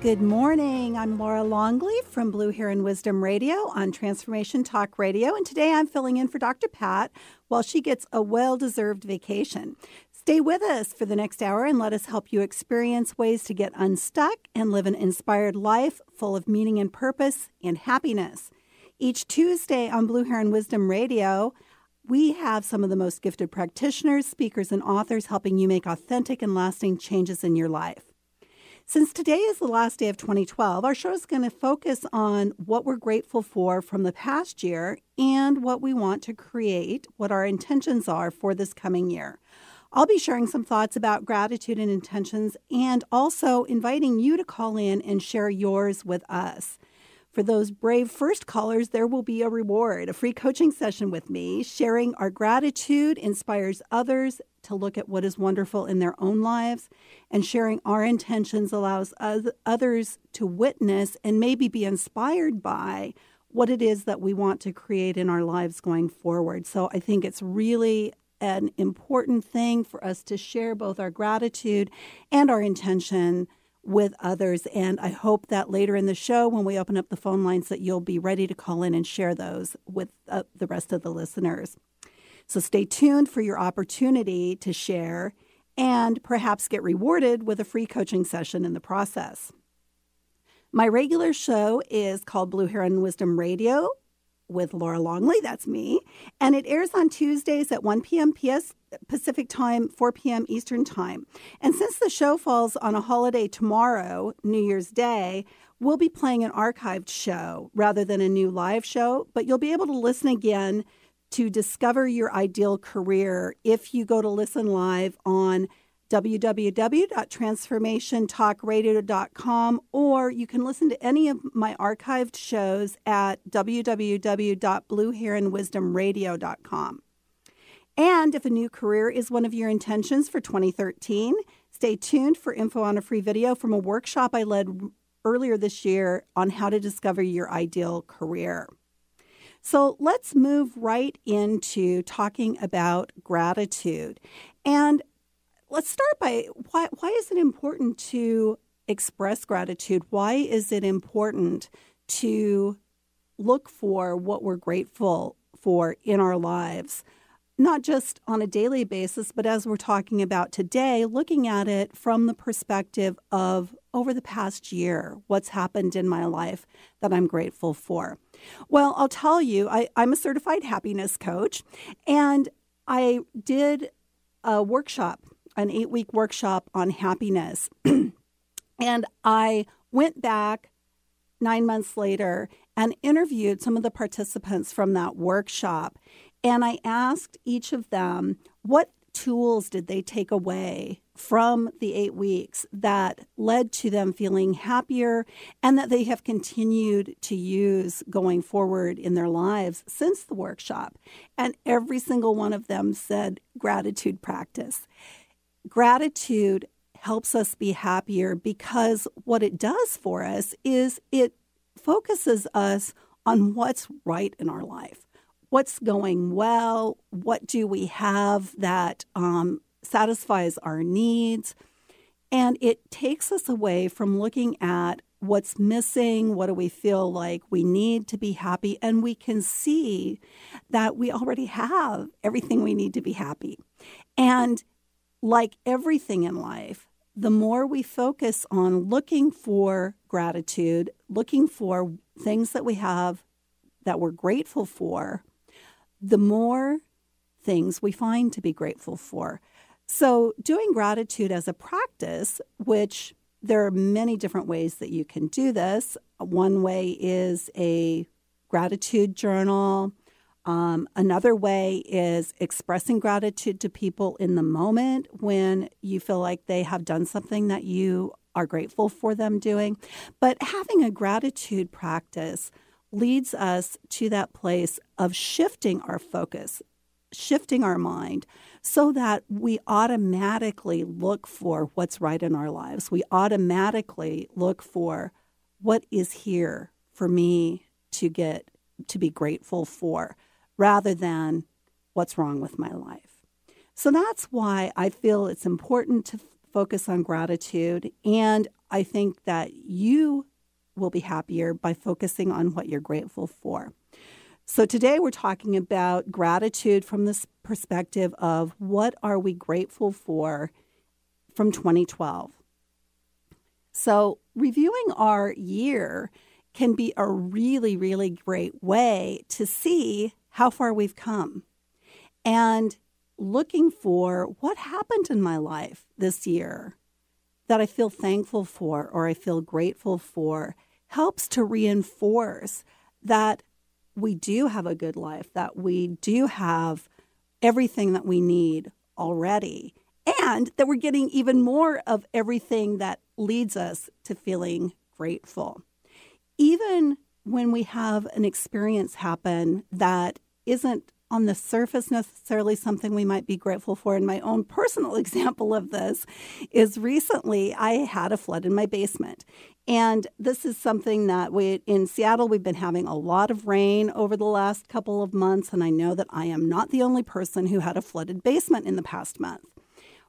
Good morning. I'm Laura Longley from Blue Heron Wisdom Radio on Transformation Talk Radio, and today I'm filling in for Dr. Pat while she gets a well deserved vacation. Stay with us for the next hour and let us help you experience ways to get unstuck and live an inspired life full of meaning and purpose and happiness. Each Tuesday on Blue Heron Wisdom Radio, we have some of the most gifted practitioners, speakers, and authors helping you make authentic and lasting changes in your life. Since today is the last day of 2012, our show is going to focus on what we're grateful for from the past year and what we want to create, what our intentions are for this coming year. I'll be sharing some thoughts about gratitude and intentions and also inviting you to call in and share yours with us. For those brave first callers, there will be a reward, a free coaching session with me. Sharing our gratitude inspires others to look at what is wonderful in their own lives, and sharing our intentions allows others to witness and maybe be inspired by what it is that we want to create in our lives going forward. So I think it's really an important thing for us to share both our gratitude and our intention with others. And i hope that later in the show when we open up the phone lines that you'll be ready to call in and share those with uh, the rest of the listeners so stay tuned for your opportunity to share and perhaps get rewarded with a free coaching session in the process. My regular show is called Blue Heron Wisdom Radio with Laura Longley, that's me, and it airs on Tuesdays at 1 p.m. PS Pacific Time, 4 p.m. Eastern Time. And since the show falls on a holiday tomorrow, New Year's Day, we'll be playing an archived show rather than a new live show, but you'll be able to listen again to discover your ideal career if you go to listen live on www.transformationtalkradio.com or you can listen to any of my archived shows at www.blueheronwisdomradio.com. And if a new career is one of your intentions for 2013, stay tuned for info on a free video from a workshop I led earlier this year on how to discover your ideal career. So let's move right into talking about gratitude. And let's start by why, why is it important to express gratitude? Why is it important to look for what we're grateful for in our lives? Not just on a daily basis, but as we're talking about today, looking at it from the perspective of over the past year, what's happened in my life that I'm grateful for. Well, I'll tell you, I, I'm a certified happiness coach, and I did a workshop, an eight week workshop on happiness. and I went back nine months later and interviewed some of the participants from that workshop. And I asked each of them what tools did they take away from the eight weeks that led to them feeling happier and that they have continued to use going forward in their lives since the workshop. And every single one of them said gratitude practice. Gratitude helps us be happier because what it does for us is it focuses us on what's right in our life what's going well, what do we have that um, satisfies our needs. And it takes us away from looking at what's missing, what do we feel like we need to be happy, and we can see that we already have everything we need to be happy. And like everything in life, the more we focus on looking for gratitude, looking for things that we have that we're grateful for, the more things we find to be grateful for. So, doing gratitude as a practice, which there are many different ways that you can do this. One way is a gratitude journal. Um, another way is expressing gratitude to people in the moment when you feel like they have done something that you are grateful for them doing. But having a gratitude practice leads us to that place of shifting our focus, shifting our mind so that we automatically look for what's right in our lives. We automatically look for what is here for me to get to be grateful for rather than what's wrong with my life. So that's why I feel it's important to focus on gratitude. And I think that you will be happier by focusing on what you're grateful for. So today we're talking about gratitude from this perspective of what are we grateful for from 2012. So reviewing our year can be a really, really great way to see how far we've come and looking for what happened in my life this year that I feel thankful for or I feel grateful for helps to reinforce that we do have a good life, that we do have everything that we need already, and that we're getting even more of everything that leads us to feeling grateful. Even when we have an experience happen that isn't on the surface necessarily something we might be grateful for. And my own personal example of this is recently I had a flood in my basement. And this is something that we in Seattle we've been having a lot of rain over the last couple of months and I know that I am not the only person who had a flooded basement in the past month.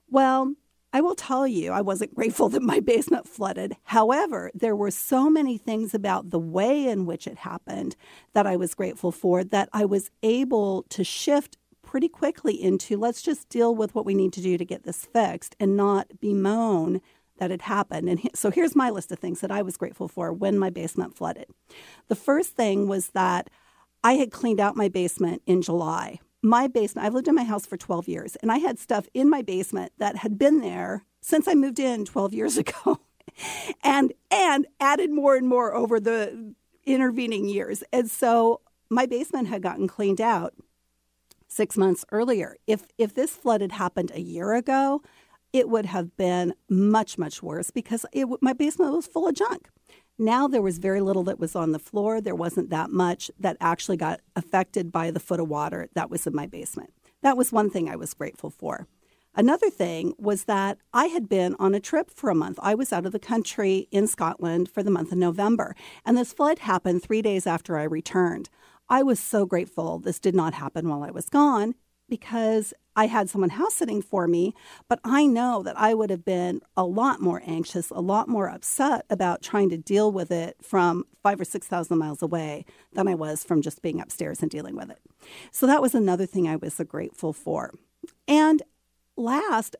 Well, I will tell you, I wasn't grateful that my basement flooded. However, there were so many things about the way in which it happened that I was grateful for that I was able to shift pretty quickly into let's just deal with what we need to do to get this fixed and not bemoan that it happened. And so here's my list of things that I was grateful for when my basement flooded. The first thing was that I had cleaned out my basement in July my basement, I've lived in my house for 12 years, and I had stuff in my basement that had been there since I moved in 12 years ago. and and added more and more over the intervening years. And so my basement had gotten cleaned out 6 months earlier. If if this flood had happened a year ago, it would have been much much worse because it, my basement was full of junk. Now there was very little that was on the floor. There wasn't that much that actually got affected by the foot of water that was in my basement. That was one thing I was grateful for. Another thing was that I had been on a trip for a month. I was out of the country in Scotland for the month of November, and this flood happened three days after I returned. I was so grateful this did not happen while I was gone because I had someone house sitting for me, but I know that I would have been a lot more anxious, a lot more upset about trying to deal with it from five or 6,000 miles away than I was from just being upstairs and dealing with it. So that was another thing I was grateful for. And last,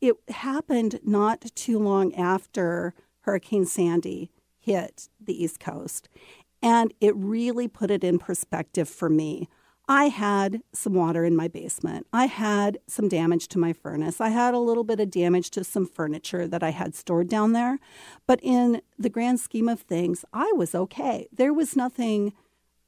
it happened not too long after Hurricane Sandy hit the East Coast. And it really put it in perspective for me I had some water in my basement. I had some damage to my furnace. I had a little bit of damage to some furniture that I had stored down there. But in the grand scheme of things, I was okay. There was nothing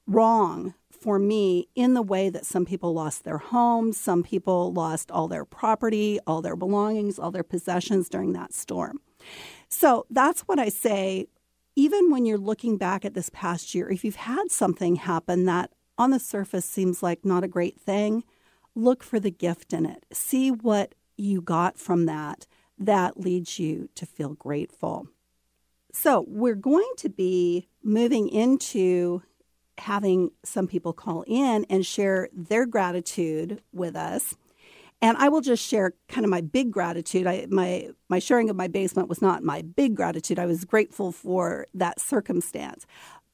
wrong for me in the way that some people lost their homes, some people lost all their property, all their belongings, all their possessions during that storm. So that's what I say. Even when you're looking back at this past year, if you've had something happen that on the surface seems like not a great thing, look for the gift in it. See what you got from that that leads you to feel grateful. So, we're going to be moving into having some people call in and share their gratitude with us. And I will just share kind of my big gratitude. I, my my sharing of my basement was not my big gratitude. I was grateful for that circumstance.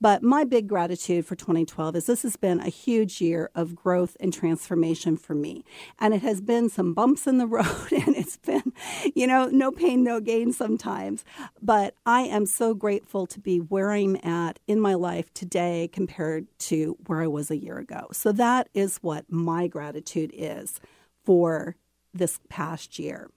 But my big gratitude for 2012 is this has been a huge year of growth and transformation for me. And it has been some bumps in the road and it's been, you know, no pain, no gain sometimes. But I am so grateful to be where I'm at in my life today compared to where I was a year ago. So that is what my gratitude is for this past year.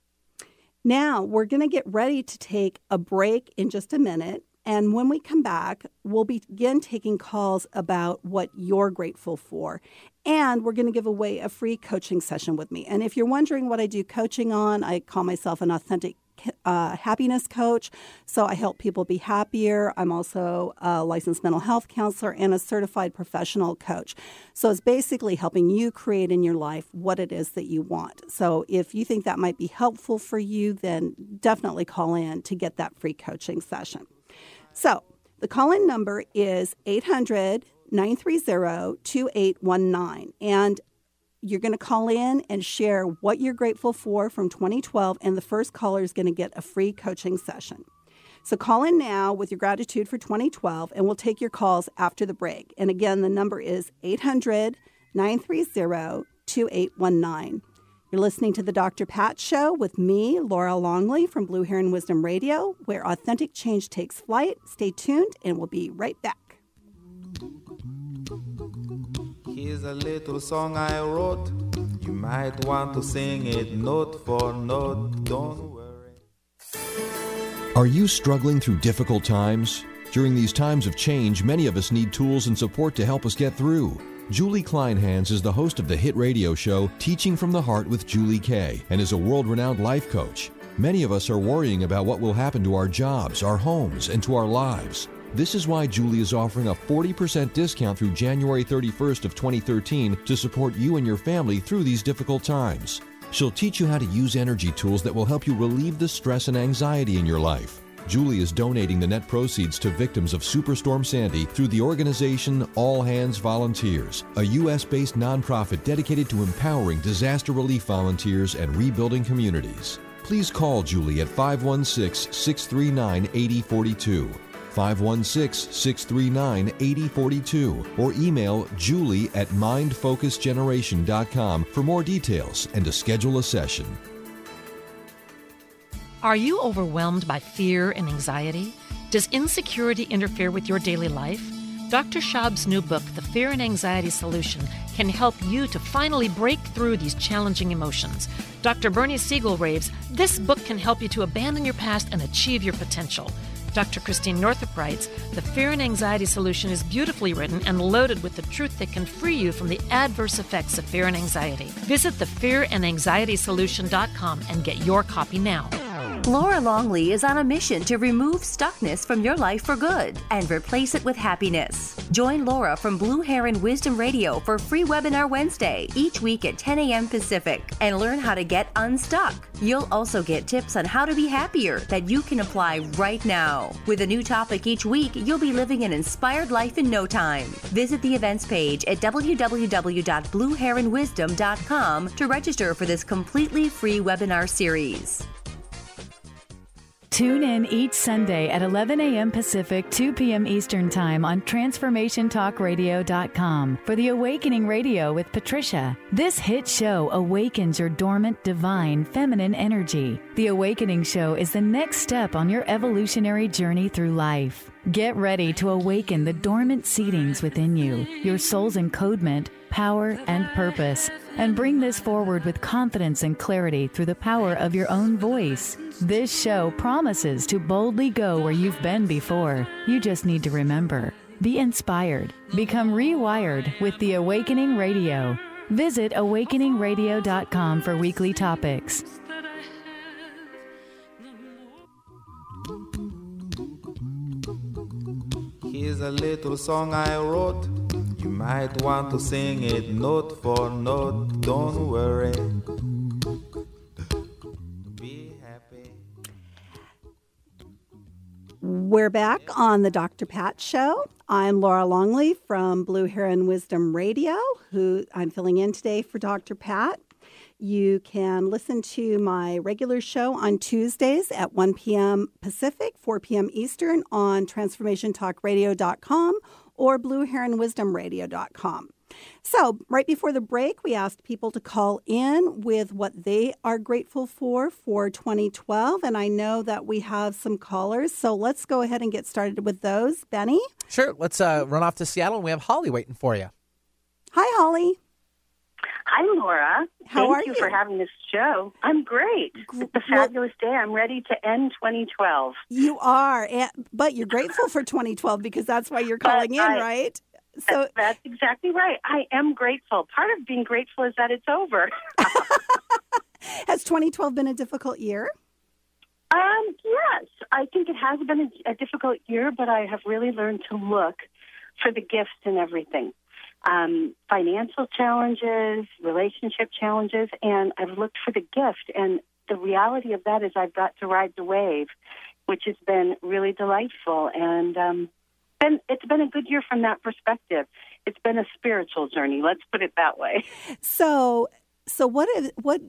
Now, we're going to get ready to take a break in just a minute. And when we come back, we'll begin taking calls about what you're grateful for. And we're going to give away a free coaching session with me. And if you're wondering what I do coaching on, I call myself an authentic uh, happiness coach. So I help people be happier. I'm also a licensed mental health counselor and a certified professional coach. So it's basically helping you create in your life what it is that you want. So if you think that might be helpful for you, then definitely call in to get that free coaching session. So the call in number is 800 930 2819. And you're going to call in and share what you're grateful for from 2012, and the first caller is going to get a free coaching session. So call in now with your gratitude for 2012, and we'll take your calls after the break. And again, the number is 800 930 2819. You're listening to the Dr. Pat Show with me, Laura Longley from Blue Heron Wisdom Radio, where authentic change takes flight. Stay tuned, and we'll be right back. Here's a little song I wrote. You might want to sing it note for note. Don't worry. Are you struggling through difficult times? During these times of change, many of us need tools and support to help us get through. Julie Kleinhans is the host of the hit radio show Teaching from the Heart with Julie Kay and is a world renowned life coach. Many of us are worrying about what will happen to our jobs, our homes, and to our lives. This is why Julie is offering a 40% discount through January 31st of 2013 to support you and your family through these difficult times. She'll teach you how to use energy tools that will help you relieve the stress and anxiety in your life. Julie is donating the net proceeds to victims of Superstorm Sandy through the organization All Hands Volunteers, a U.S. based nonprofit dedicated to empowering disaster relief volunteers and rebuilding communities. Please call Julie at 516 639 8042. 516 639 8042 or email julie at mindfocusgeneration.com for more details and to schedule a session. Are you overwhelmed by fear and anxiety? Does insecurity interfere with your daily life? Dr. Schaub's new book, The Fear and Anxiety Solution, can help you to finally break through these challenging emotions. Dr. Bernie Siegel raves, this book can help you to abandon your past and achieve your potential. Dr. Christiane Northrup writes The Fear and Anxiety Solution is beautifully written and loaded with the truth that can free you from the adverse effects of fear and anxiety. Visit thefearandanxietysolution.com and get your copy now. Laura Longley is on a mission to remove stuckness from your life for good and replace it with happiness. Join Laura from Blue Heron Wisdom Radio for free webinar Wednesday each week at 10 a.m. Pacific and learn how to get unstuck. You'll also get tips on how to be happier that you can apply right now. With a new topic each week, you'll be living an inspired life in no time. Visit the events page at www.blueheronwisdom.com to register for this completely free webinar series. Tune in each Sunday at 11 a.m. Pacific, 2 p.m. Eastern Time on TransformationTalkRadio.com for the Awakening Radio with Patricia. This hit show awakens your dormant, divine, feminine energy. The Awakening Show is the next step on your evolutionary journey through life. Get ready to awaken the dormant seedings within you, your soul's encodement, power, and purpose, and bring this forward with confidence and clarity through the power of your own voice. This show promises to boldly go where you've been before. You just need to remember. Be inspired. Become rewired with the Awakening Radio. Visit awakeningradio.com for weekly topics. Here's a little song I wrote. You might want to sing it note for note. Don't worry. Be happy. We're back on the Dr. Pat Show. I'm Laura Longley from Blue Heron Wisdom Radio, who I'm filling in today for Dr. Pat. You can listen to my regular show on Tuesdays at 1 p.m. Pacific, 4 p.m. Eastern on transformationtalkradio.com or blueheronwisdomradio.com. So, right before the break, we asked people to call in with what they are grateful for for 2012. And I know that we have some callers. So, let's go ahead and get started with those. Benny? Sure. Let's uh, run off to Seattle, and we have Holly waiting for you. Hi, Holly. Hi, Laura. How Thank are you, you? for having this show. I'm great. It's a fabulous day. I'm ready to end 2012. You are, and, but you're grateful for 2012 because that's why you're calling in, I- right? So That's exactly right. I am grateful. Part of being grateful is that it's over. has 2012 been a difficult year? Um, yes, I think it has been a, a difficult year, but I have really learned to look for the gifts in everything. Um, financial challenges, relationship challenges, and I've looked for the gift. And the reality of that is I've got to ride the wave, which has been really delightful. And um, been, it's been a good year from that perspective. It's been a spiritual journey, let's put it that way. So, so what is, what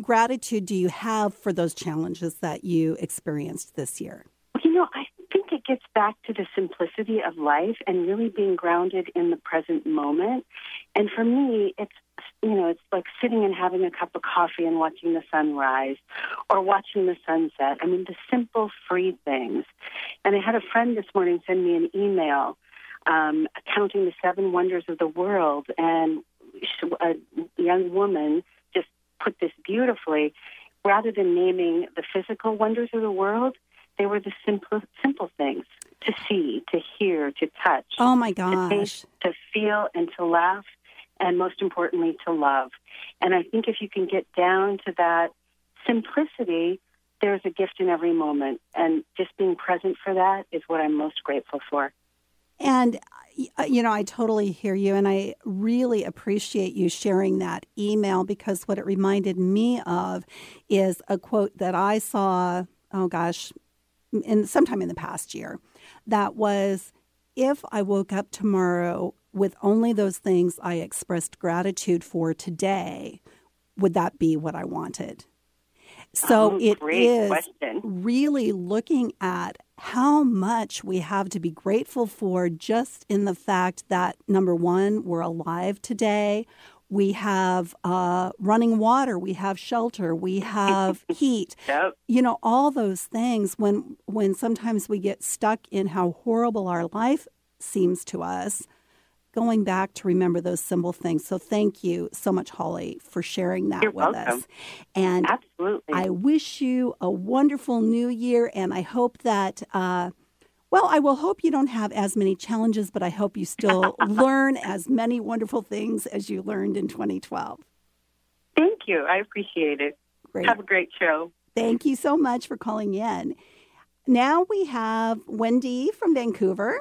gratitude do you have for those challenges that you experienced this year? You know, I think it gets back to the simplicity of life and really being grounded in the present moment. And for me, it's you know, it's like sitting and having a cup of coffee and watching the sunrise or watching the sunset. I mean, the simple, free things. And I had a friend this morning send me an email um, counting the seven wonders of the world, and a young woman just put this beautifully. Rather than naming the physical wonders of the world, they were the simple, simple things to see, to hear, to touch, Oh my to gosh. taste, to feel, and to laugh, and most importantly, to love. And I think if you can get down to that simplicity, there's a gift in every moment. And just being present for that is what I'm most grateful for. And uh, you know, I totally hear you, and I really appreciate you sharing that email because what it reminded me of is a quote that I saw. Oh gosh, in sometime in the past year, that was, "If I woke up tomorrow with only those things I expressed gratitude for today, would that be what I wanted?" So Oh, it is question. really looking at how much we have to be grateful for just in the fact that number one, we're alive today. We have uh, running water, we have shelter, we have heat. Yep. You know, all those things. When when sometimes we get stuck in how horrible our life seems to us, going back to remember those simple things. So thank you so much, Holly, for sharing that You're with welcome. us. And Absolutely. I wish you a wonderful new year, and I hope that. Uh, well, I will hope you don't have as many challenges, but I hope you still learn as many wonderful things as you learned in 2012. Thank you. I appreciate it. Great. Have a great show. Thank you so much for calling in. Now we have Wendy from Vancouver.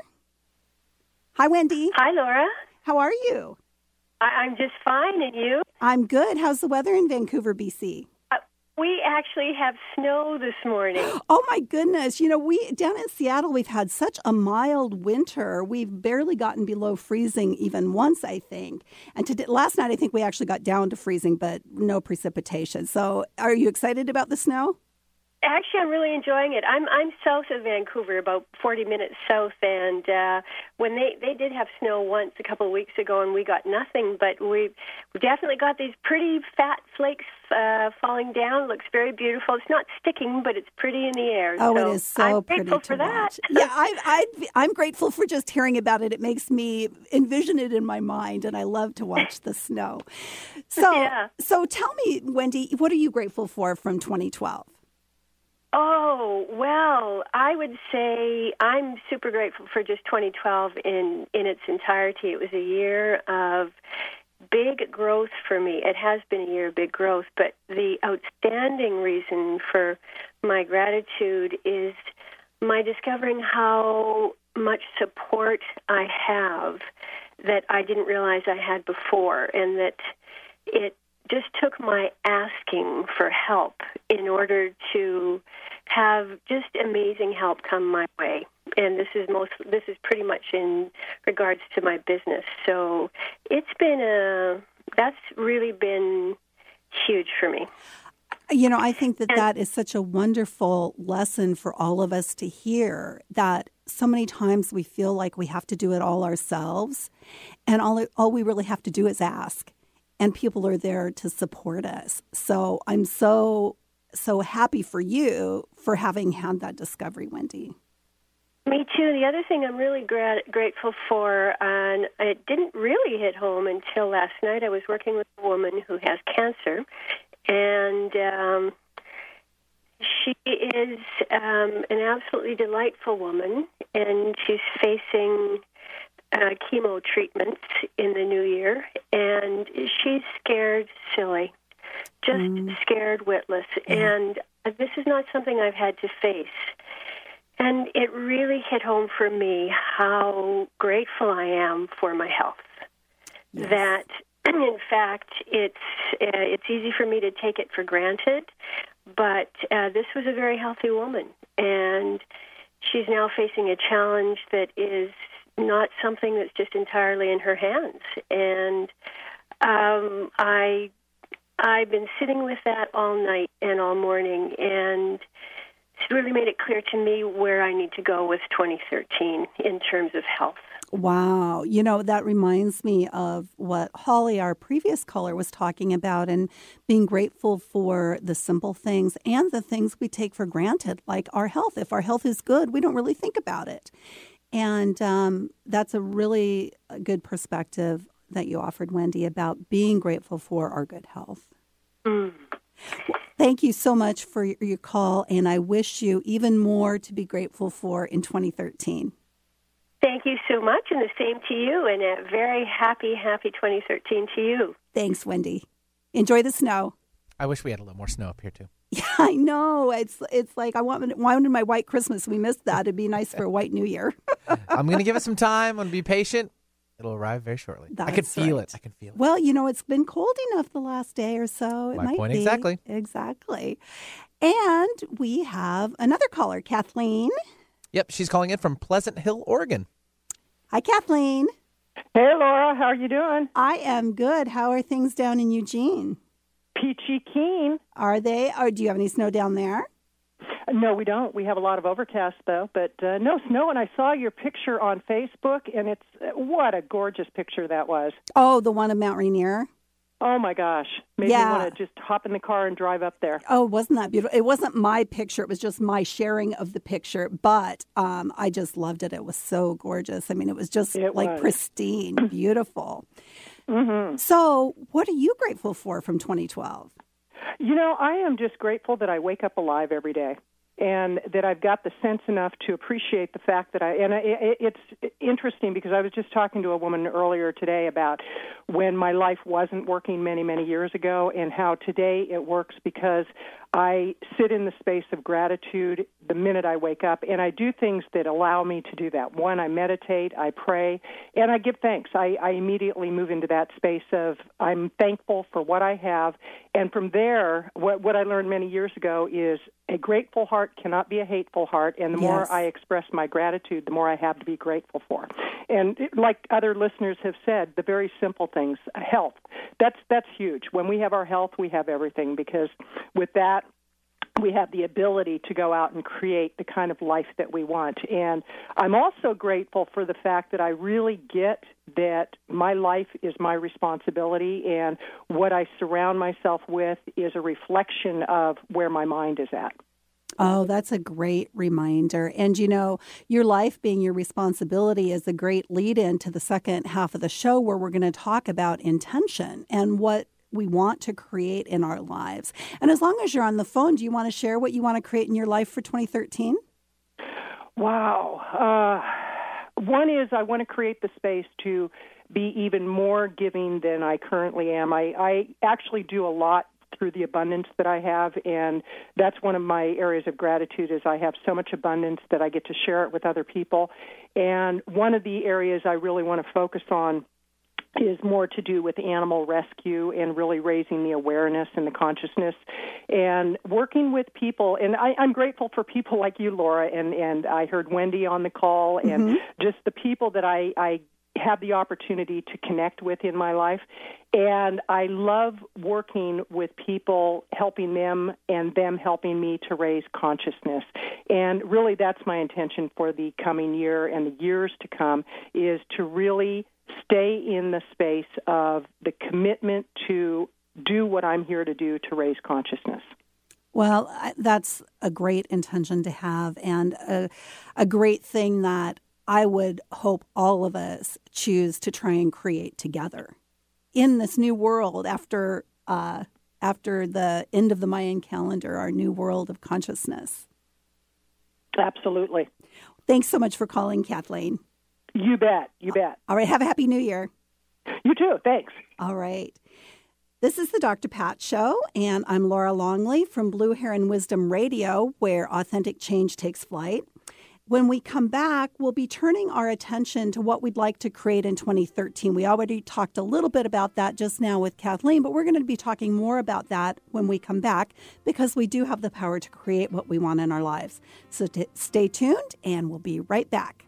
Hi, Wendy. Hi, Laura. How are you? I- I'm just fine, and you? I'm good. How's the weather in Vancouver, BC? We actually have snow this morning. Oh my goodness. You know, we down in Seattle we've had such a mild winter. We've barely gotten below freezing even once, I think. And today, last night I think we actually got down to freezing but no precipitation. So, are you excited about the snow? Actually, I'm really enjoying it. I'm I'm south of Vancouver, about 40 minutes south, and uh, when they they did have snow once a couple of weeks ago, and we got nothing, but we we definitely got these pretty fat flakes uh, falling down. Looks very beautiful. It's not sticking, but it's pretty in the air. Oh, so it is so I'm pretty grateful to for that. watch. yeah, I, I, I'm grateful for just hearing about it. It makes me envision it in my mind, and I love to watch the snow. So, Yeah. so tell me, Wendy, what are you grateful for from 2012? Oh, well, I would say I'm super grateful for just 2012 in in its entirety. It was a year of big growth for me. It has been a year of big growth, but the outstanding reason for my gratitude is my discovering how much support I have that I didn't realize I had before and that it just took my asking for help in order to have just amazing help come my way. And this is most this is pretty much in regards to my business. So it's been a that's really been huge for me. You know, I think that that is such a wonderful lesson for all of us to hear that so many times we feel like we have to do it all ourselves and all all we really have to do is ask and people are there to support us. So I'm so so happy for you for having had that discovery, Wendy. Me too. The other thing I'm really gra- grateful for, and it didn't really hit home until last night. I was working with a woman who has cancer, and um, she is um, an absolutely delightful woman, and she's facing uh, chemo treatments in the new year, and she's scared silly, just mm. scared witless. Yeah. And this is not something I've had to face. And it really hit home for me how grateful I am for my health. Yes. That, in fact, it's uh, it's easy for me to take it for granted, but uh, this was a very healthy woman, and she's now facing a challenge that is not something that's just entirely in her hands. And um, I I've been sitting with that all night and all morning, and it's really made it clear to me where I need to go with 2013 in terms of health. Wow. You know, that reminds me of what Holly, our previous caller, was talking about and being grateful for the simple things and the things we take for granted, like our health. If our health is good, we don't really think about it. And um, that's a really good perspective that you offered, Wendy, about being grateful for our good health. Mm. Thank you so much for your call, and I wish you even more to be grateful for in 2013. Thank you so much, and the same to you, and a very happy, happy 2013 to you. Thanks, Wendy. Enjoy the snow. I wish we had a little more snow up here too. Yeah, I know. It's it's like I wanted, wanted my white Christmas. We missed that. It'd be nice for a white New Year. I'm going to give it some time. I'm going to be patient. It'll arrive very shortly. That's I can feel right. it. I can feel it. Well, you know, it's been cold enough the last day or so. It My might point be. exactly. Exactly. And we have another caller, Kathleen. Yep, she's calling in from Pleasant Hill, Oregon. Hi, Kathleen. Hey, Laura. How are you doing? I am good. How are things down in Eugene? Peachy keen. Are they? Or do you have any snow down there? No, we don't. We have a lot of overcast though, but uh, no snow. And I saw your picture on Facebook, and it's what a gorgeous picture that was. Oh, the one of Mount Rainier. Oh my gosh, made yeah. me want to just hop in the car and drive up there. Oh, wasn't that beautiful? It wasn't my picture; it was just my sharing of the picture. But um, I just loved it. It was so gorgeous. I mean, it was just it like was. pristine, beautiful. Mm-hmm. So, what are you grateful for from 2012? You know, I am just grateful that I wake up alive every day and that I've got the sense enough to appreciate the fact that I and it, it's interesting because I was just talking to a woman earlier today about when my life wasn't working many many years ago and how today it works because I sit in the space of gratitude the minute I wake up, and I do things that allow me to do that. One, I meditate, I pray, and I give thanks. I, I immediately move into that space of I'm thankful for what I have, and from there, what, what I learned many years ago is a grateful heart cannot be a hateful heart, and the yes. more I express my gratitude, the more I have to be grateful for. And it, like other listeners have said, the very simple things, health, that's that's huge. When we have our health, we have everything because with that we have the ability to go out and create the kind of life that we want. And I'm also grateful for the fact that I really get that my life is my responsibility and what I surround myself with is a reflection of where my mind is at. Oh, that's a great reminder. And you know, your life being your responsibility is a great lead in to the second half of the show where we're going to talk about intention and what we want to create in our lives. And as long as you're on the phone, do you want to share what you want to create in your life for 2013? Wow. Uh, one is I want to create the space to be even more giving than I currently am. I, I actually do a lot through the abundance that I have and that's one of my areas of gratitude is I have so much abundance that I get to share it with other people. And one of the areas I really want to focus on is more to do with animal rescue and really raising the awareness and the consciousness and working with people and I, I'm grateful for people like you, Laura, and, and I heard Wendy on the call and mm-hmm. just the people that I, I have the opportunity to connect with in my life. And I love working with people, helping them, and them helping me to raise consciousness. And really, that's my intention for the coming year and the years to come is to really stay in the space of the commitment to do what I'm here to do to raise consciousness. Well, that's a great intention to have and a, a great thing that I would hope all of us choose to try and create together in this new world after uh, after the end of the Mayan calendar, our new world of consciousness. Absolutely. Thanks so much for calling, Kathleen. You bet. You bet. All right. Have a happy new year. You too. Thanks. All right. This is the Dr. Pat Show, and I'm Laura Longley from Blue Heron Wisdom Radio, where authentic change takes flight. When we come back, we'll be turning our attention to what we'd like to create in 2013. We already talked a little bit about that just now with Kathleen, but we're going to be talking more about that when we come back because we do have the power to create what we want in our lives. So t- stay tuned, and we'll be right back.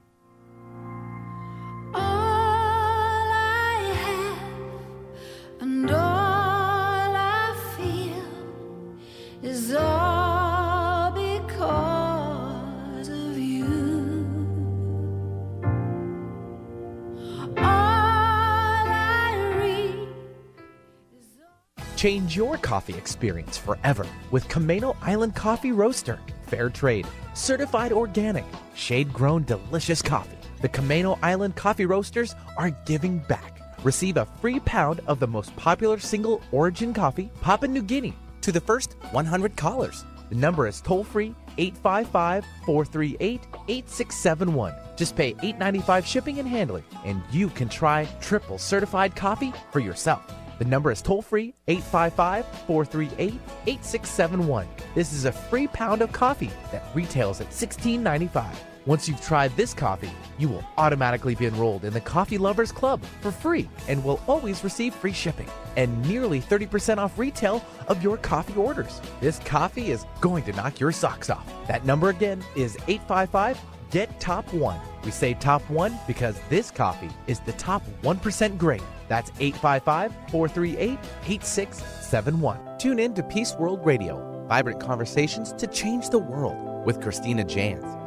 Change your coffee experience forever with Camano Island Coffee Roaster. Fair trade, certified organic, shade grown delicious coffee. The Camano Island Coffee Roasters are giving back. Receive a free pound of the most popular single origin coffee, Papua New Guinea to the first 100 callers. The number is toll free 855 438 8671. Just pay $8.95 shipping and handling, and you can try triple certified coffee for yourself. The number is toll free 855 438 8671. This is a free pound of coffee that retails at $16.95. Once you've tried this coffee, you will automatically be enrolled in the Coffee Lovers Club for free and will always receive free shipping and nearly 30% off retail of your coffee orders. This coffee is going to knock your socks off. That number again is 855 Get Top 1. We say top 1 because this coffee is the top 1% grade. That's 855 438 8671. Tune in to Peace World Radio, vibrant conversations to change the world with Christina Jans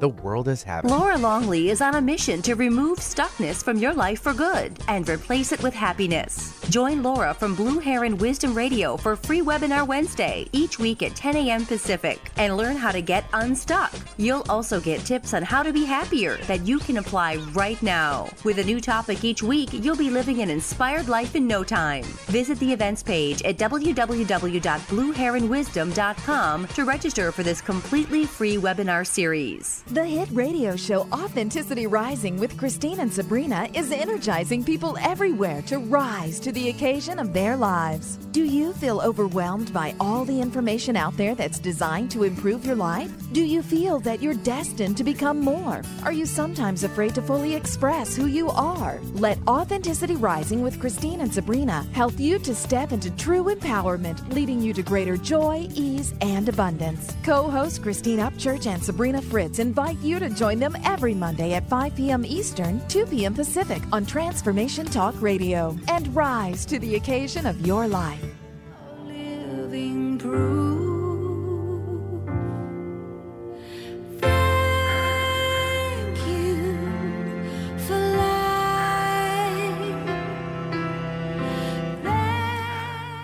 the world is having. Laura Longley is on a mission to remove stuckness from your life for good and replace it with happiness. Join Laura from Blue Heron Wisdom Radio for free webinar Wednesday each week at 10 a.m. Pacific and learn how to get unstuck. You'll also get tips on how to be happier that you can apply right now. With a new topic each week, you'll be living an inspired life in no time. Visit the events page at www.blueheronwisdom.com to register for this completely free webinar series. The hit radio show Authenticity Rising with Christine and Sabrina is energizing people everywhere to rise to the occasion of their lives. Do you feel overwhelmed by all the information out there that's designed to improve your life? Do you feel that you're destined to become more? Are you sometimes afraid to fully express who you are? Let Authenticity Rising with Christine and Sabrina help you to step into true empowerment, leading you to greater joy, ease, and abundance. Co host Christine Upchurch and Sabrina Fritz invite invite you to join them every Monday at 5 p.m. Eastern, 2 p.m. Pacific on Transformation Talk Radio and rise to the occasion of your life.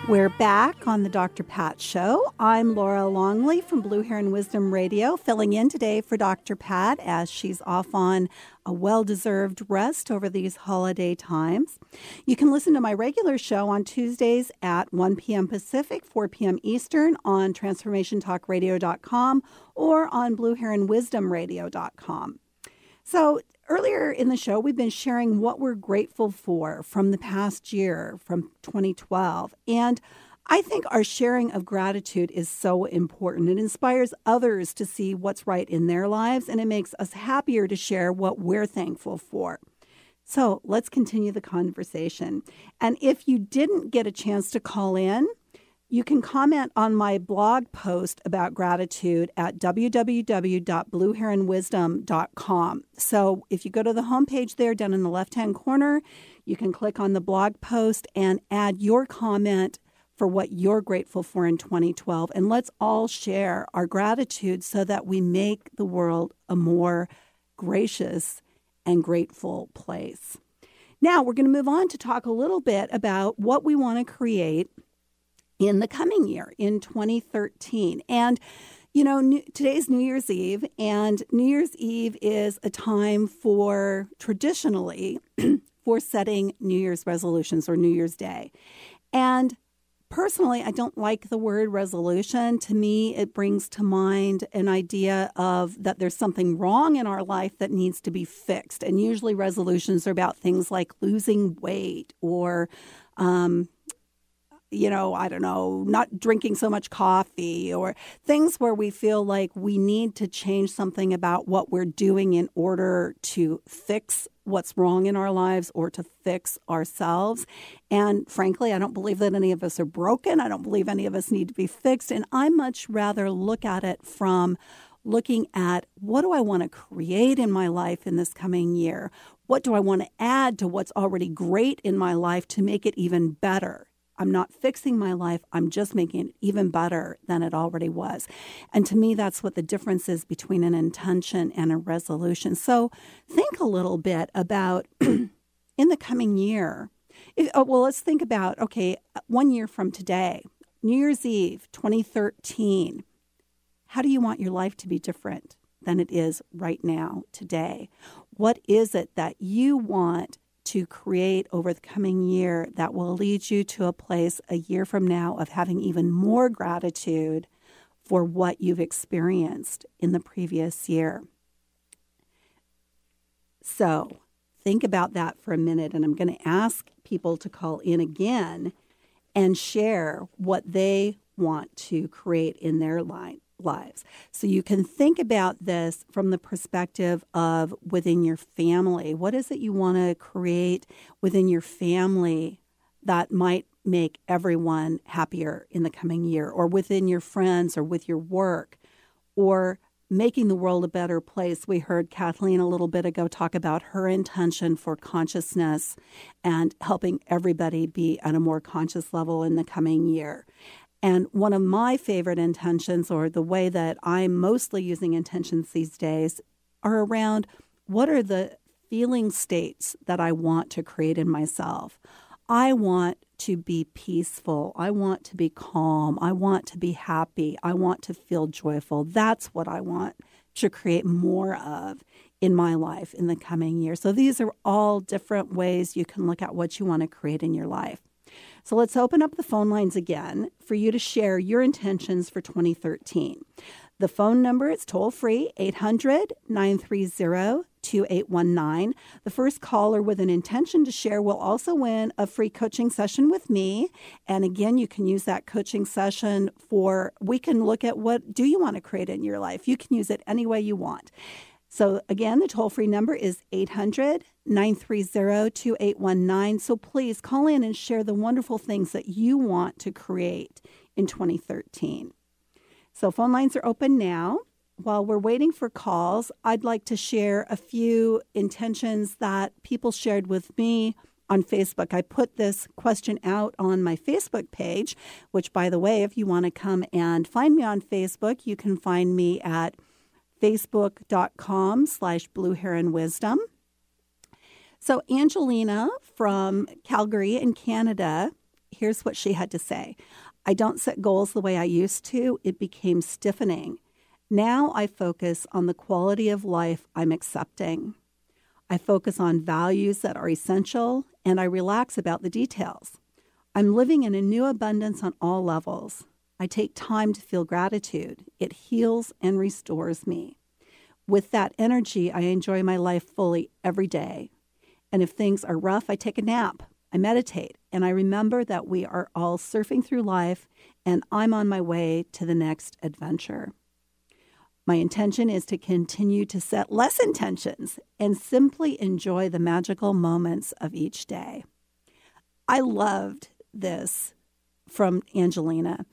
We're back on the Dr. Pat Show. I'm Laura Longley from Blue Heron Wisdom Radio, filling in today for Dr. Pat as she's off on a well deserved rest over these holiday times. You can listen to my regular show on Tuesdays at 1 p.m. Pacific, 4 p.m. Eastern on TransformationTalkRadio.com or on BlueHeronWisdomRadio.com. So, earlier in the show, we've been sharing what we're grateful for from the past year, from 2012. And I think our sharing of gratitude is so important. It inspires others to see what's right in their lives, and it makes us happier to share what we're thankful for. So let's continue the conversation. And if you didn't get a chance to call in, you can comment on my blog post about gratitude at www.blueheronwisdom.com. So if you go to the homepage there down in the left hand corner, you can click on the blog post and add your comment for what you're grateful for in 2012. And let's all share our gratitude so that we make the world a more gracious and grateful place. Now, we're going to move on to talk a little bit about what we want to create in the coming year, in 2013. And you know, new, today's New Year's Eve, and New Year's Eve is a time for traditionally for setting New Year's resolutions or New Year's Day. And personally, I don't like the word resolution. To me, it brings to mind an idea of that there's something wrong in our life that needs to be fixed. And usually, resolutions are about things like losing weight or um, you know, I don't know, not drinking so much coffee or things where we feel like we need to change something about what we're doing in order to fix what's wrong in our lives or to fix ourselves. And frankly, I don't believe that any of us are broken. I don't believe any of us need to be fixed. And I much rather look at it from looking at what do I want to create in my life in this coming year? What do I want to add to what's already great in my life to make it even better? I'm not fixing my life. I'm just making it even better than it already was. And to me, that's what the difference is between an intention and a resolution. So think a little bit about in the coming year. If, oh, well, let's think about okay, one year from today, New Year's Eve 2013. How do you want your life to be different than it is right now, today? What is it that you want to create over the coming year that will lead you to a place a year from now of having even more gratitude for what you've experienced in the previous year. So, think about that for a minute, and I'm going to ask people to call in again and share what they want to create in their life lives. So you can think about this from the perspective of within your family. What is it you want to create within your family that might make everyone happier in the coming year, or within your friends, or with your work, or making the world a better place. We heard Kathleen a little bit ago talk about her intention for consciousness and helping everybody be at a more conscious level in the coming year. And one of my favorite intentions, or the way that I'm mostly using intentions these days, are around what are the feeling states that I want to create in myself. I want to be peaceful. I want to be calm. I want to be happy. I want to feel joyful. That's what I want to create more of in my life in the coming year. So these are all different ways you can look at what you want to create in your life. So let's open up the phone lines again for you to share your intentions for 2013. The phone number is toll free 800 930 2819. The first caller with an intention to share will also win a free coaching session with me. And again, you can use that coaching session for, we can look at what do you want to create in your life. You can use it any way you want. So, again, the toll free number is 800 930 2819. So, please call in and share the wonderful things that you want to create in 2013. So, phone lines are open now. While we're waiting for calls, I'd like to share a few intentions that people shared with me on Facebook. I put this question out on my Facebook page, which, by the way, if you want to come and find me on Facebook, you can find me at facebook.com slash blue heron wisdom. So Angelina from Calgary in Canada, here's what she had to say. I don't set goals the way I used to. It became stiffening. Now I focus on the quality of life I'm accepting. I focus on values that are essential and I relax about the details. I'm living in a new abundance on all levels. I take time to feel gratitude. It heals and restores me. With that energy, I enjoy my life fully every day. And if things are rough, I take a nap, I meditate, And I remember that we are all surfing through life, and I'm on my way to the next adventure. My intention is to continue to set less intentions and simply enjoy the magical moments of each day. I loved this from Angelina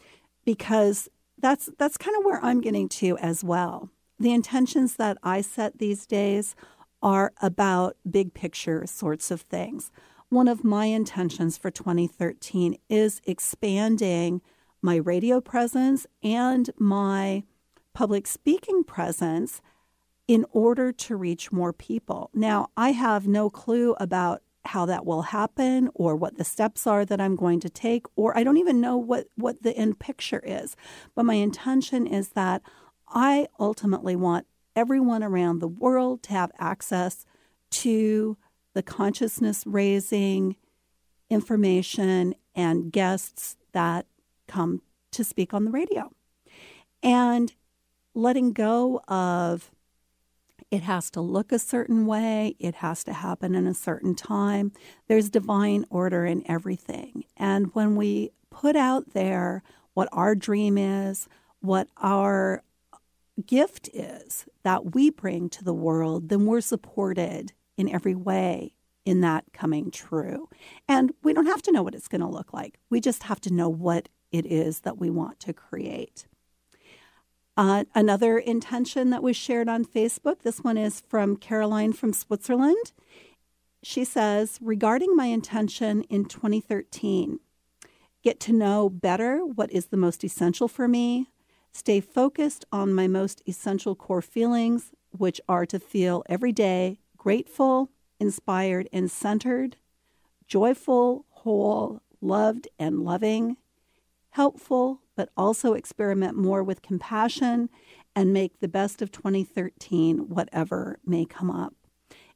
because that's that's kind of where I'm getting to as well. The intentions that I set these days are about big picture sorts of things. One of my intentions for 2013 is expanding my radio presence and my public speaking presence in order to reach more people. Now, I have no clue about how that will happen or what the steps are that I'm going to take or I don't even know what what the end picture is. But my intention is that I ultimately want everyone around the world to have access to the consciousness raising information and guests that come to speak on the radio. And letting go of it has to look a certain way, it has to happen in a certain time. There's divine order in everything. And when we put out there what our dream is, what our gift is that we bring to the world, then we're supported in every way in that coming true. And we don't have to know what it's going to look like. We just have to know what it is that we want to create. Uh, another intention that was shared on Facebook, this one is from Caroline from Switzerland. She says, regarding my intention in 2013, get to know better what is the most essential for me, stay focused on my most essential core feelings, which are to feel every day grateful, inspired, and centered, joyful, whole, loved, and loving, helpful, but also experiment more with compassion and make the best of 2013, whatever may come up.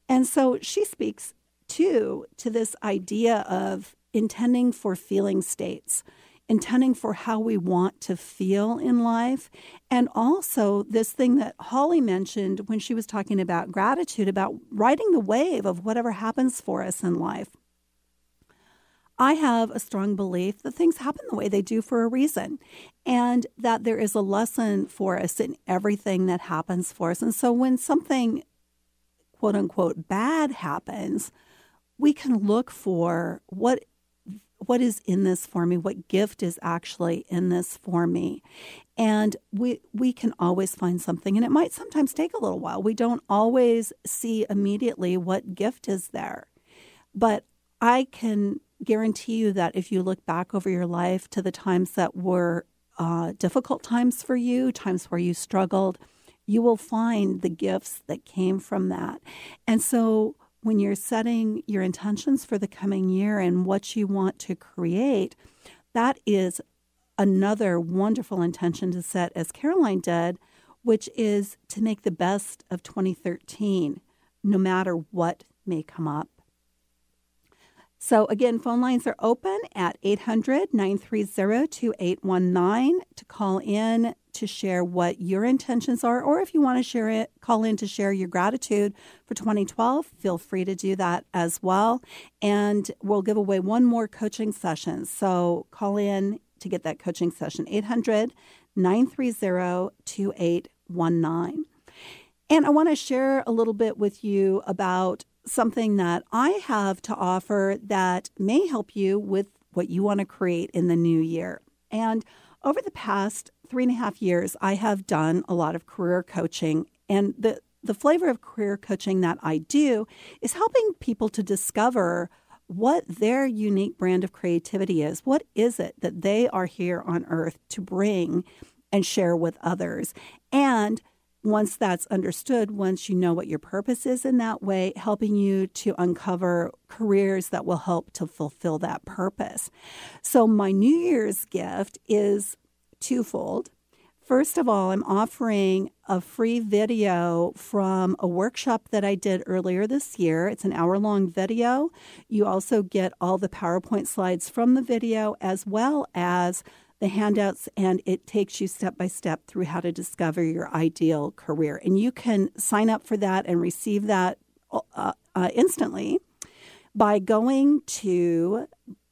And so she speaks too to this idea of intending for feeling states, intending for how we want to feel in life, and also this thing that Holly mentioned when she was talking about gratitude, about riding the wave of whatever happens for us in life. I have a strong belief that things happen the way they do for a reason and that there is a lesson for us in everything that happens for us. And so when something quote unquote bad happens, we can look for what what is in this for me what gift is actually in this for me and we we can always find something and it might sometimes take a little while we don't always see immediately what gift is there but i can guarantee you that if you look back over your life to the times that were uh, difficult times for you, times where you struggled, you will find the gifts that came from that. And so when you're setting your intentions for the coming year and what you want to create, that is another wonderful intention to set, as Caroline did, which is to make the best of 2013, no matter what may come up. So, again, phone lines are open at 800 930 2819 to call in to share what your intentions are, or if you want to share it, call in to share your gratitude for 2012. Feel free to do that as well. And we'll give away one more coaching session. So, call in to get that coaching session 800 930 2819. And I want to share a little bit with you about something that I have to offer that may help you with what you want to create in the new year. And over the past three and a half years, I have done a lot of career coaching. And the, the flavor of career coaching that I do is helping people to discover what their unique brand of creativity is. What is it that they are here on earth to bring and share with others? And once that's understood, once you know what your purpose is in that way, helping you to uncover careers that will help to fulfill that purpose. So, my New Year's gift is twofold. First of all, I'm offering a free video from a workshop that I did earlier this year. It's an hour long video. You also get all the PowerPoint slides from the video as well as the handouts, and it takes you step by step through how to discover your ideal career. And you can sign up for that and receive that uh, uh, instantly by going to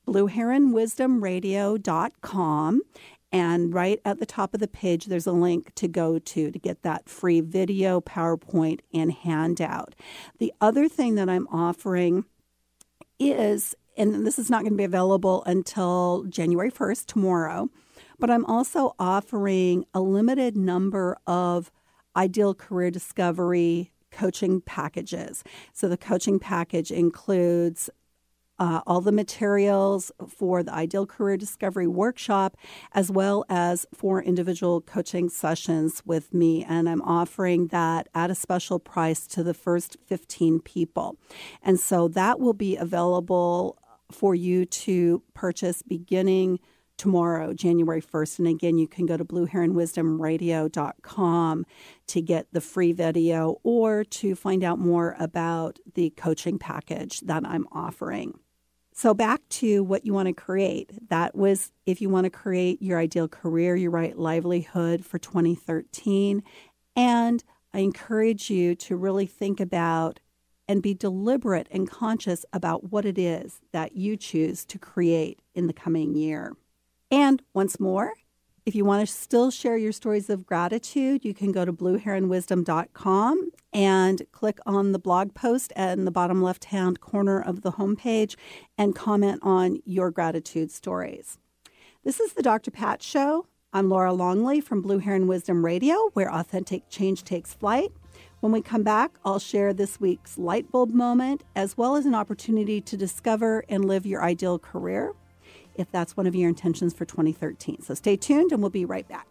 blueheronwisdomradio.com. And right at the top of the page, there's a link to go to to get that free video, PowerPoint, and handout. The other thing that I'm offering is, and this is not going to be available until January 1st, tomorrow, but I'm also offering a limited number of ideal career discovery coaching packages. So the coaching package includes uh, all the materials for the Ideal Career Discovery Workshop, as well as four individual coaching sessions with me. And I'm offering that at a special price to the first 15 people. And so that will be available for you to purchase beginning tomorrow, January 1st. And again, you can go to blueheronwisdomradio.com to get the free video or to find out more about the coaching package that I'm offering. So, back to what you want to create. That was if you want to create your ideal career, your right livelihood for 2013. And I encourage you to really think about and be deliberate and conscious about what it is that you choose to create in the coming year. And once more, if you want to still share your stories of gratitude, you can go to blueheronwisdom.com and click on the blog post in the bottom left hand corner of the homepage and comment on your gratitude stories. This is the Dr. Pat Show. I'm Laura Longley from Blue Heron Wisdom Radio, where authentic change takes flight. When we come back, I'll share this week's light bulb moment as well as an opportunity to discover and live your ideal career if that's one of your intentions for 2013. So stay tuned and we'll be right back.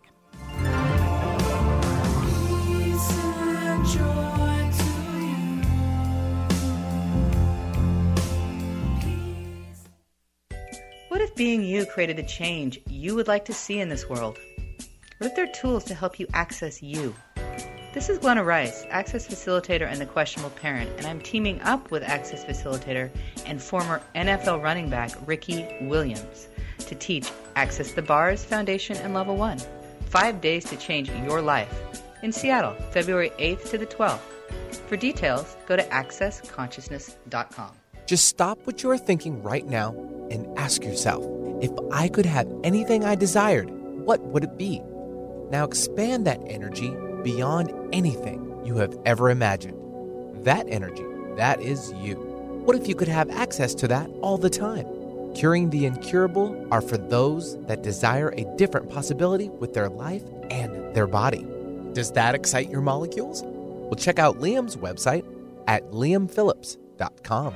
What if being you created the change you would like to see in this world? What if there are tools to help you access you? This is Glenna Rice, Access Facilitator and the Questionable Parent, and I'm teaming up with Access Facilitator and former NFL running back Ricky Williams to teach Access the Bars Foundation and Level 1. Five days to change your life. In Seattle, February 8th to the 12th. For details, go to accessconsciousness.com. Just stop what you are thinking right now and ask yourself if I could have anything I desired, what would it be? Now expand that energy beyond anything you have ever imagined. That energy, that is you. What if you could have access to that all the time? Curing the incurable are for those that desire a different possibility with their life and their body. Does that excite your molecules? Well, check out Liam's website at liamphillips.com.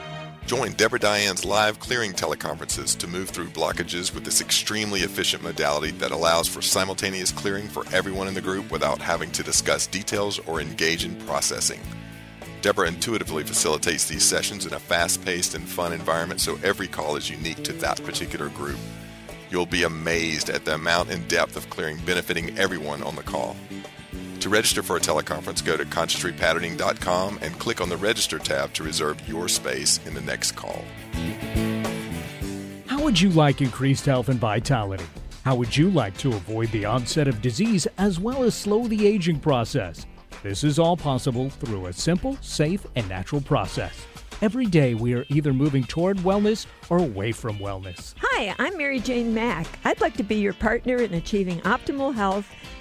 Join Deborah Diane's live clearing teleconferences to move through blockages with this extremely efficient modality that allows for simultaneous clearing for everyone in the group without having to discuss details or engage in processing. Deborah intuitively facilitates these sessions in a fast paced and fun environment so every call is unique to that particular group. You'll be amazed at the amount and depth of clearing benefiting everyone on the call. To register for a teleconference, go to consciousrepatterning.com and click on the Register tab to reserve your space in the next call. How would you like increased health and vitality? How would you like to avoid the onset of disease as well as slow the aging process? This is all possible through a simple, safe, and natural process. Every day, we are either moving toward wellness or away from wellness. Hi, I'm Mary Jane Mack. I'd like to be your partner in achieving optimal health.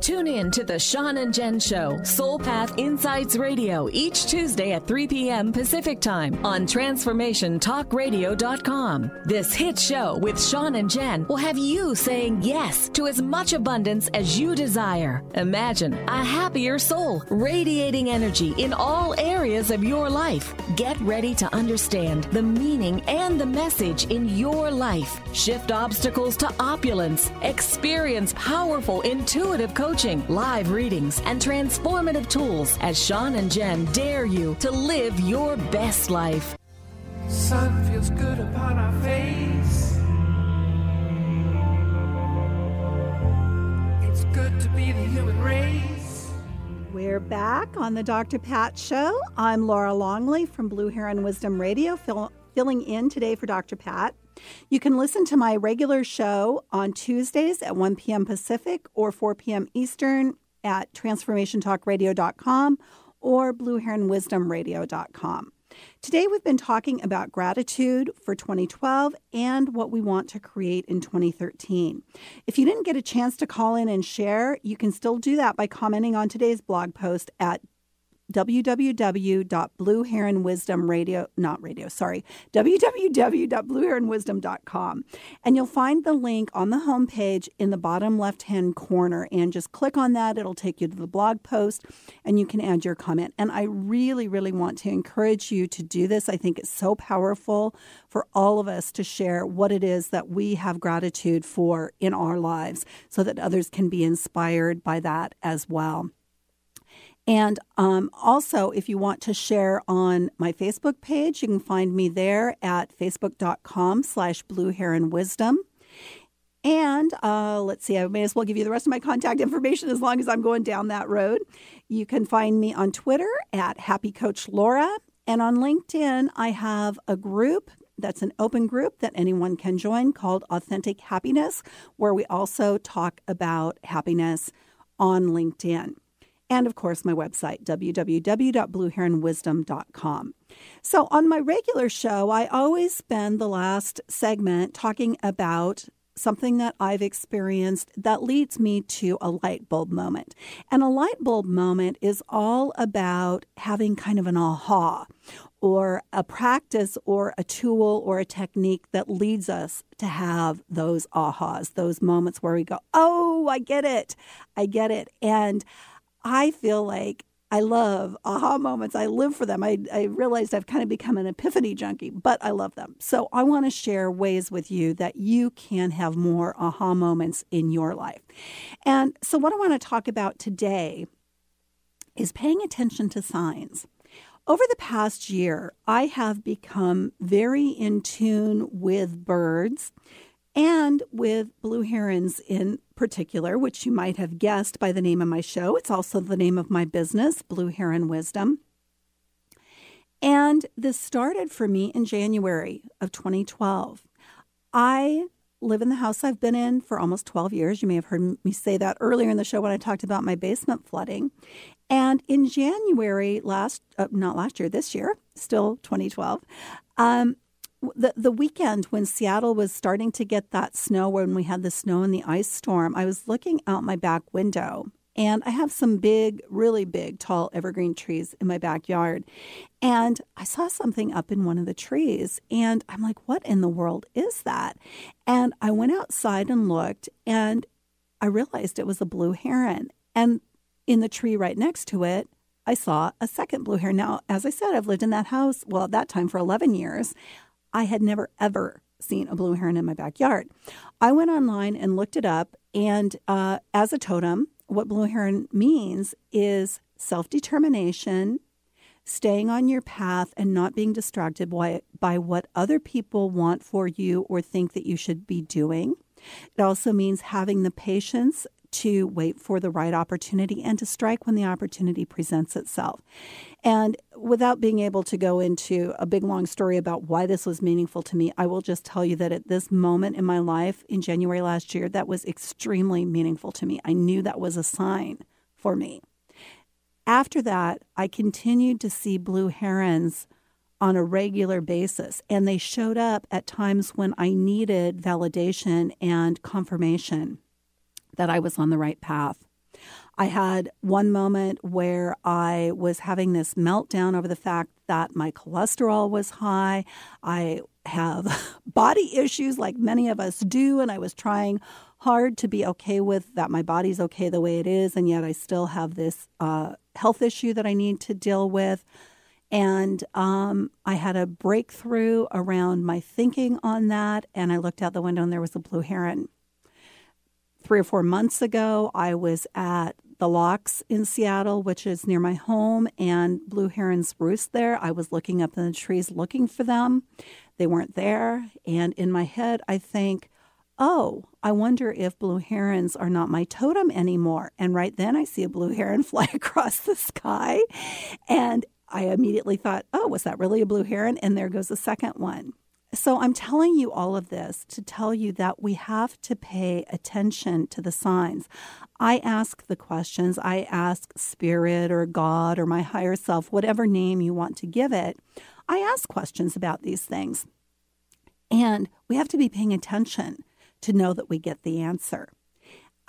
Tune in to the Sean and Jen Show, Soul Path Insights Radio, each Tuesday at 3 p.m. Pacific Time on TransformationTalkRadio.com. This hit show with Sean and Jen will have you saying yes to as much abundance as you desire. Imagine a happier soul, radiating energy in all areas of your life. Get ready to understand the meaning and the message in your life. Shift obstacles to opulence. Experience powerful, intuitive coaching, live readings, and transformative tools as Sean and Jen dare you to live your best life. Sun feels good upon our face. It's good to be the human race. We're back on the Dr. Pat Show. I'm Laura Longley from Blue Heron Wisdom Radio, fill, filling in today for Dr. Pat. You can listen to my regular show on Tuesdays at 1 p.m. Pacific or 4 p.m. Eastern at transformationtalkradio.com or blueheronwisdomradio.com. Today, we've been talking about gratitude for 2012 and what we want to create in 2013. If you didn't get a chance to call in and share, you can still do that by commenting on today's blog post at www.blueheronwisdomradio not radio sorry www.blueheronwisdom.com and you'll find the link on the homepage in the bottom left hand corner. And just click on that. It'll take you to the blog post and you can add your comment. And I really really want to encourage you to do this. I think it's so powerful for all of us to share what it is that we have gratitude for in our lives so that others can be inspired by that as well and um, also, if you want to share on my Facebook page, you can find me there at facebook.com slash blue heron wisdom. And uh, let's see, I may as well give you the rest of my contact information as long as I'm going down that road. You can find me on Twitter at Happy Coach Laura. And on LinkedIn, I have a group that's an open group that anyone can join called Authentic Happiness, where we also talk about happiness on LinkedIn and of course my website www.blueheronwisdom.com. So on my regular show, I always spend the last segment talking about something that I've experienced that leads me to a light bulb moment. And a light bulb moment is all about having kind of an aha or a practice or a tool or a technique that leads us to have those ahas, those moments where we go, "Oh, I get it. I get it." And I feel like I love aha moments. I live for them. I, I realized I've kind of become an epiphany junkie, but I love them. So I want to share ways with you that you can have more aha moments in your life. And so, what I want to talk about today is paying attention to signs. Over the past year, I have become very in tune with birds and with blue herons in particular, which you might have guessed by the name of my show. It's also the name of my business, Blue Heron Wisdom. And this started for me in January of 2012. I live in the house I've been in for almost 12 years. You may have heard me say that earlier in the show when I talked about my basement flooding. And in January last, uh, not last year, this year, still 2012, um, the the weekend when Seattle was starting to get that snow when we had the snow and the ice storm, I was looking out my back window and I have some big, really big, tall evergreen trees in my backyard. And I saw something up in one of the trees and I'm like, what in the world is that? And I went outside and looked and I realized it was a blue heron. And in the tree right next to it, I saw a second blue heron. Now, as I said, I've lived in that house, well, at that time for 11 years. I had never, ever seen a blue heron in my backyard. I went online and looked it up, and uh, as a totem, what blue heron means is self determination, staying on your path, and not being distracted by, by what other people want for you or think that you should be doing. It also means having the patience to wait for the right opportunity and to strike when the opportunity presents itself. And without being able to go into a big long story about why this was meaningful to me, I will just tell you that at this moment in my life in January last year, that was extremely meaningful to me. I knew that was a sign for me. After that, I continued to see blue herons on a regular basis, and they showed up at times when I needed validation and confirmation that I was on the right path. I had one moment where I was having this meltdown over the fact that my cholesterol was high. I have body issues like many of us do, and I was trying hard to be okay with that my body's okay the way it is, and yet I still have this uh, health issue that I need to deal with. And um, I had a breakthrough around my thinking on that, and I looked out the window and there was a blue heron Three or four months ago, I was at the Locks in Seattle, which is near my home, and blue herons roost there. I was looking up in the trees looking for them. They weren't there. And in my head, I think, oh, I wonder if blue herons are not my totem anymore. And right then I see a blue heron fly across the sky. And I immediately thought, oh, was that really a blue heron? And there goes a second one. So I'm telling you all of this to tell you that we have to pay attention to the signs. I ask the questions, I ask spirit or God or my higher self, whatever name you want to give it. I ask questions about these things. And we have to be paying attention to know that we get the answer.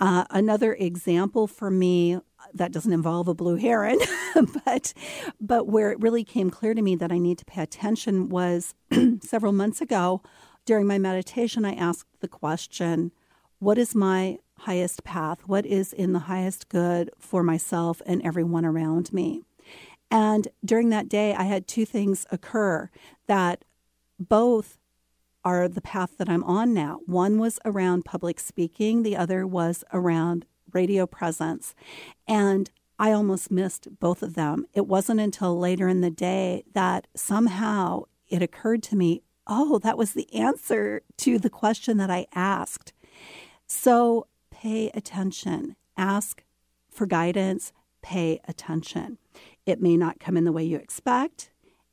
Uh, another example for me that doesn't involve a blue heron, but but where it really came clear to me that I need to pay attention was several months ago during my meditation. I asked the question, "What is my highest path? What is in the highest good for myself and everyone around me?" And during that day, I had two things occur that both are the path that I'm on now. One was around public speaking, the other was around radio presence. And I almost missed both of them. It wasn't until later in the day that somehow it occurred to me oh, that was the answer to the question that I asked. So pay attention, ask for guidance, pay attention. It may not come in the way you expect.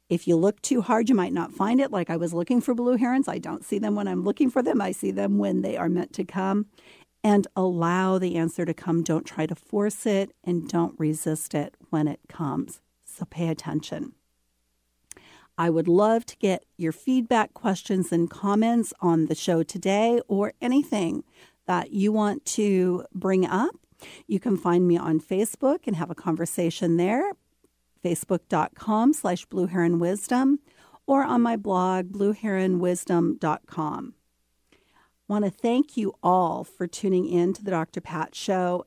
If you look too hard, you might not find it. Like I was looking for blue herons. I don't see them when I'm looking for them. I see them when they are meant to come. And allow the answer to come. Don't try to force it and don't resist it when it comes. So pay attention. I would love to get your feedback, questions, and comments on the show today or anything that you want to bring up. You can find me on Facebook and have a conversation there facebook.com slash Blue Heron Wisdom, or on my blog, blueheronwisdom.com. Want to thank you all for tuning in to the Dr. Pat Show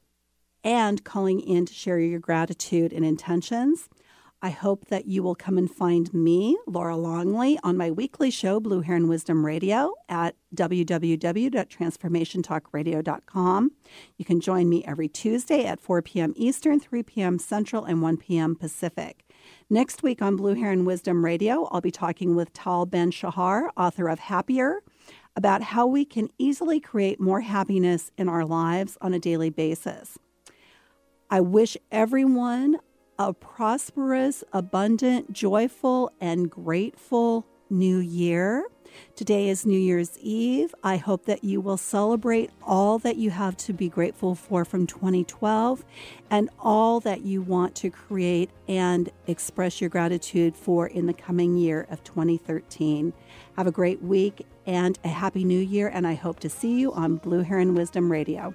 and calling in to share your gratitude and intentions. I hope that you will come and find me, Laura Longley, on my weekly show, Blue Heron Wisdom Radio, at www.transformationtalkradio.com. You can join me every Tuesday at 4 p.m. Eastern, 3 p.m. Central, and 1 p.m. Pacific. Next week on Blue Heron Wisdom Radio, I'll be talking with Tal Ben Shahar, author of Happier, about how we can easily create more happiness in our lives on a daily basis. I wish everyone a prosperous, abundant, joyful, and grateful new year. Today is New Year's Eve. I hope that you will celebrate all that you have to be grateful for from 2012 and all that you want to create and express your gratitude for in the coming year of 2013. Have a great week and a happy new year, and I hope to see you on Blue Heron Wisdom Radio.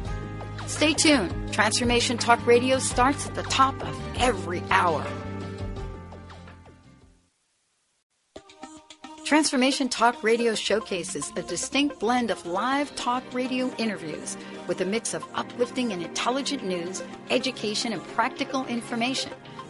Stay tuned. Transformation Talk Radio starts at the top of every hour. Transformation Talk Radio showcases a distinct blend of live talk radio interviews with a mix of uplifting and intelligent news, education, and practical information.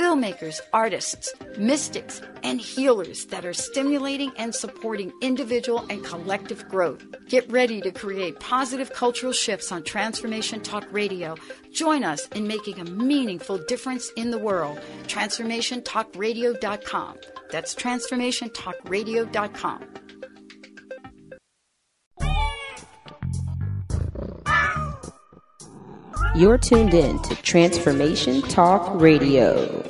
filmmakers, artists, mystics, and healers that are stimulating and supporting individual and collective growth. Get ready to create positive cultural shifts on Transformation Talk Radio. Join us in making a meaningful difference in the world. TransformationTalkRadio.com. That's TransformationTalkRadio.com. You're tuned in to Transformation Talk Radio.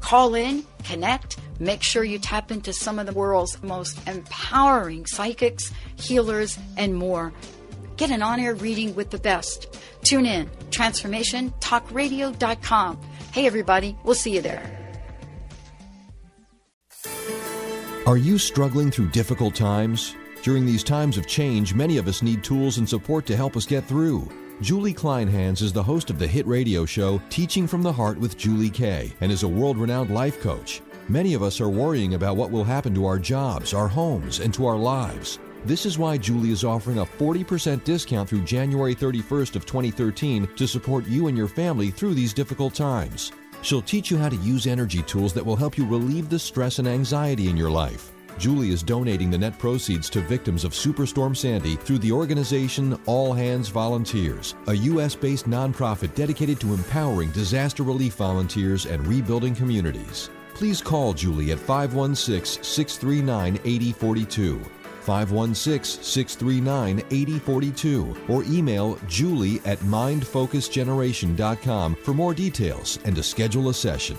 Call in, connect, make sure you tap into some of the world's most empowering psychics, healers, and more. Get an on air reading with the best. Tune in, transformationtalkradio.com. Hey, everybody, we'll see you there. Are you struggling through difficult times? During these times of change, many of us need tools and support to help us get through. Julie Kleinhans is the host of the hit radio show Teaching from the Heart with Julie Kay and is a world renowned life coach. Many of us are worrying about what will happen to our jobs, our homes, and to our lives. This is why Julie is offering a 40% discount through January 31st of 2013 to support you and your family through these difficult times. She'll teach you how to use energy tools that will help you relieve the stress and anxiety in your life. Julie is donating the net proceeds to victims of Superstorm Sandy through the organization All Hands Volunteers, a U.S. based nonprofit dedicated to empowering disaster relief volunteers and rebuilding communities. Please call Julie at 516 639 8042. 516 639 8042 or email julie at mindfocusgeneration.com for more details and to schedule a session.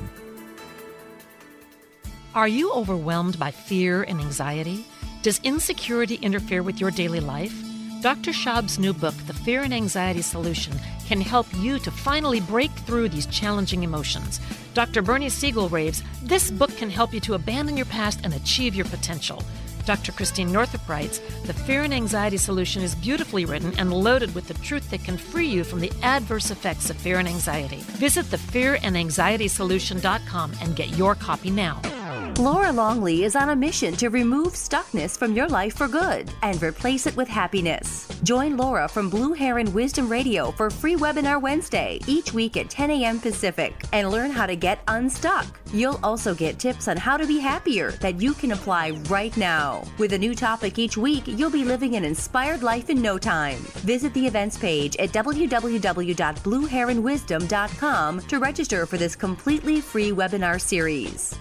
Are you overwhelmed by fear and anxiety? Does insecurity interfere with your daily life? Dr. Schaub's new book, The Fear and Anxiety Solution, can help you to finally break through these challenging emotions. Dr. Bernie Siegel raves, this book can help you to abandon your past and achieve your potential. Dr. Christiane Northrup writes The Fear and Anxiety Solution is beautifully written and loaded with the truth that can free you from the adverse effects of fear and anxiety. Visit thefearandanxietysolution.com and get your copy now. Laura Longley is on a mission to remove stuckness from your life for good and replace it with happiness. Join Laura from Blue Heron Wisdom Radio for free webinar Wednesday each week at 10 a.m. Pacific and learn how to get unstuck. You'll also get tips on how to be happier that you can apply right now. With a new topic each week, you'll be living an inspired life in no time. Visit the events page at www.blueheronwisdom.com to register for this completely free webinar series.